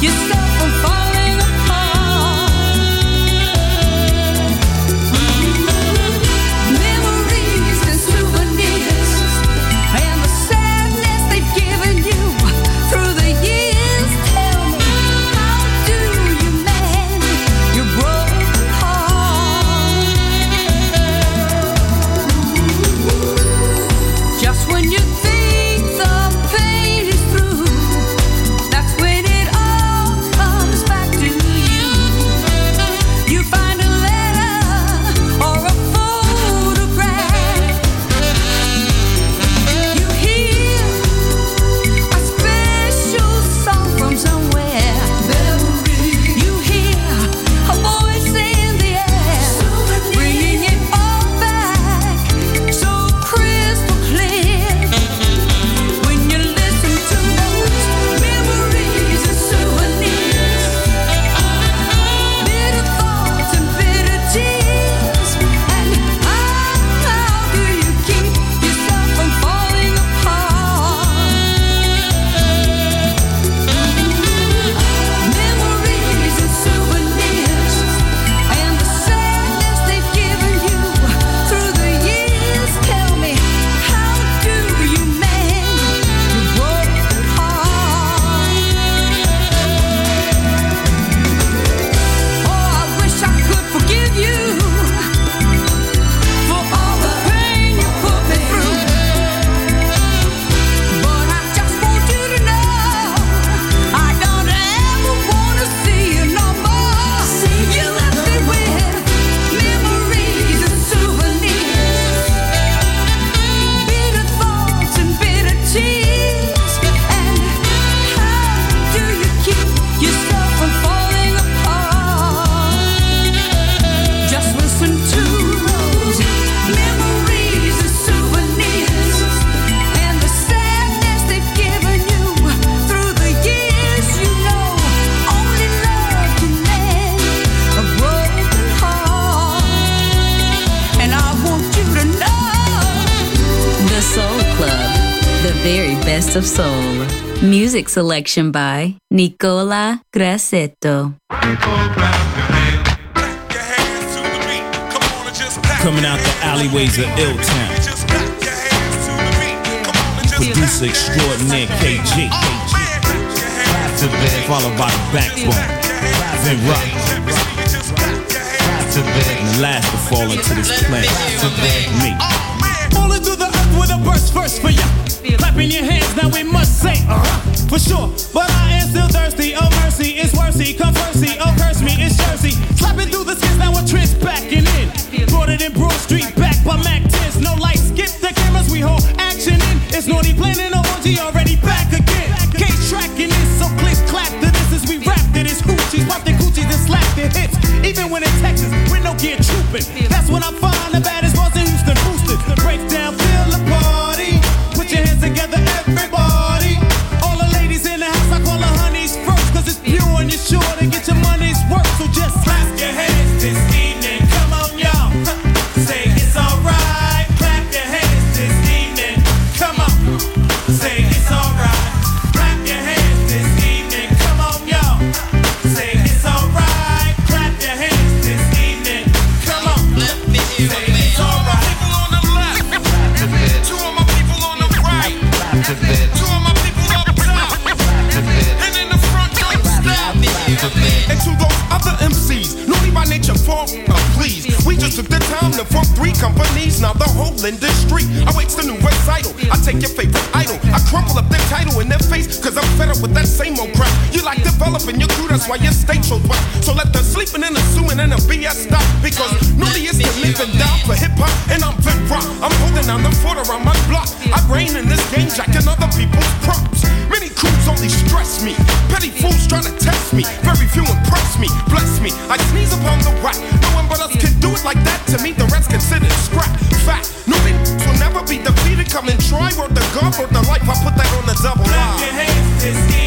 You best of soul. Music selection by Nicola Grassetto. Coming out the alleyways of Ill Town. Producer extraordinaire KG. To bed, followed by the backbone. Vin Rock. And the last to fall into this planet. Me. With a burst first for ya. Clapping your hands, now we must say, uh-huh, for sure. But I am still thirsty. Oh mercy, it's worthy. Come mercy, oh curse me, it's Jersey. Slapping through the skins, now a trench backing in. Brought it in Broad Street, back by Mac 10s. No lights, skip the cameras, we hold action in. It's naughty planning a orgy, already back again. Case tracking this, so click clap to this as we rap to this. Hoochies, pop the coochies and slap the hits. Even when in Texas, with no gear trooping. That's when I find with that same old crap. You like developing your crew, that's why your state shows whack. So let the sleeping and assuming and the BS stop. Because naughty is to live and die for hip hop, and I'm Vin Rock. I'm holding down the fort around my block. I reign in this game, jacking other people's props. Many crews only stress me. Petty fools try to test me. Very few impress me. Bless me. I sneeze upon the rack. No one but us can do it like that. To me, the rest considered scrap. Fact. Nobody will never be defeated. Come and try. Word the God, word the life. I put that on the double line. Hands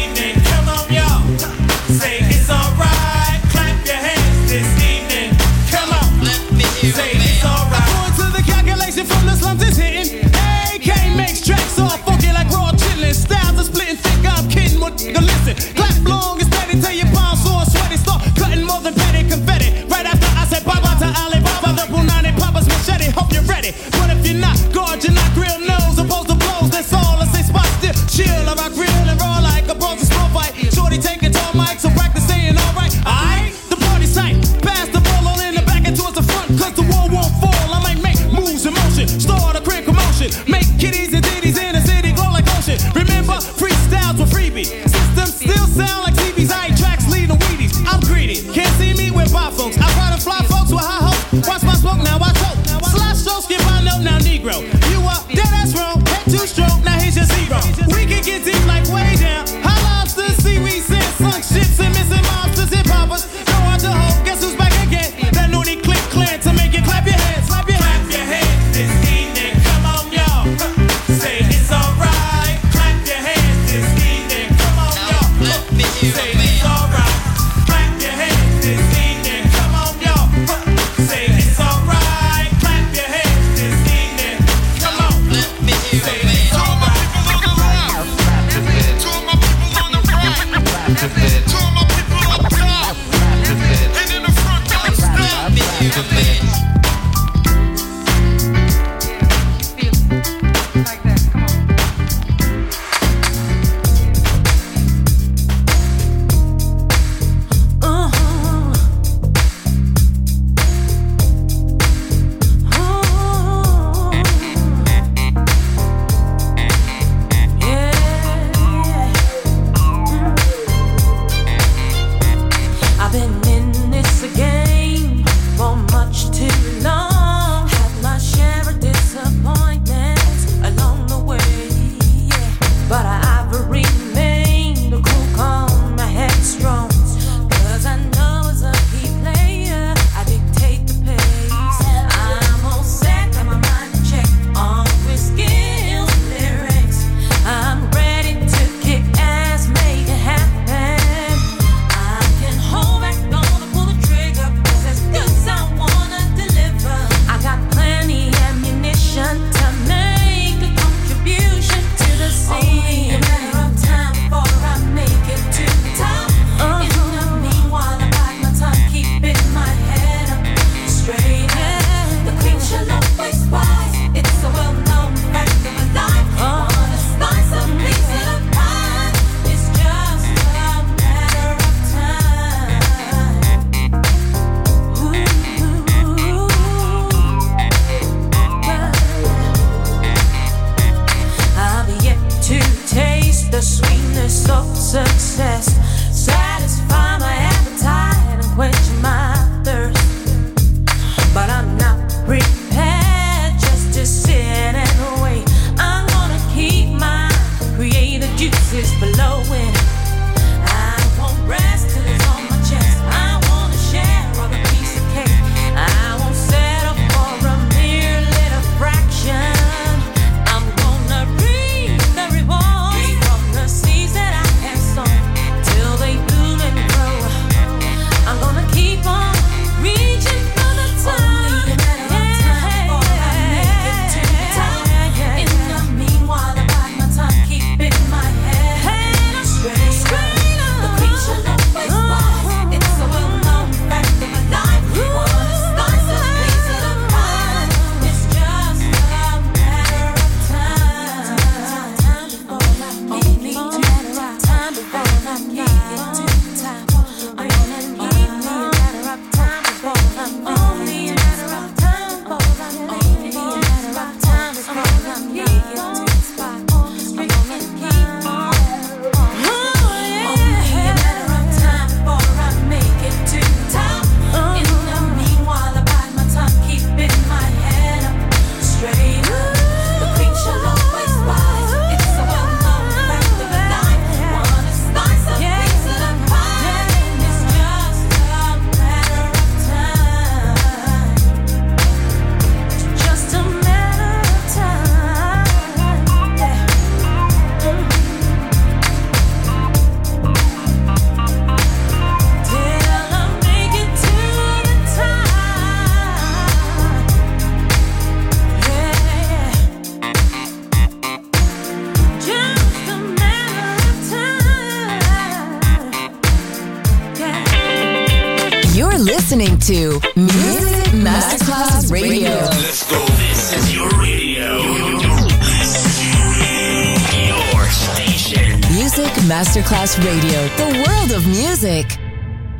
Radio. The world of music.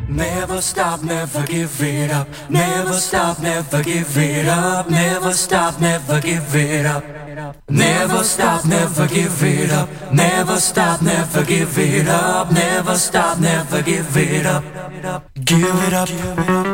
Never stop, never give it up. Never stop, never give it up. Never stop, never give it up. Never stop, never give it up. Never stop, never give it up. Never stop, never give it up. Give it up. Give it up.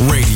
Radio.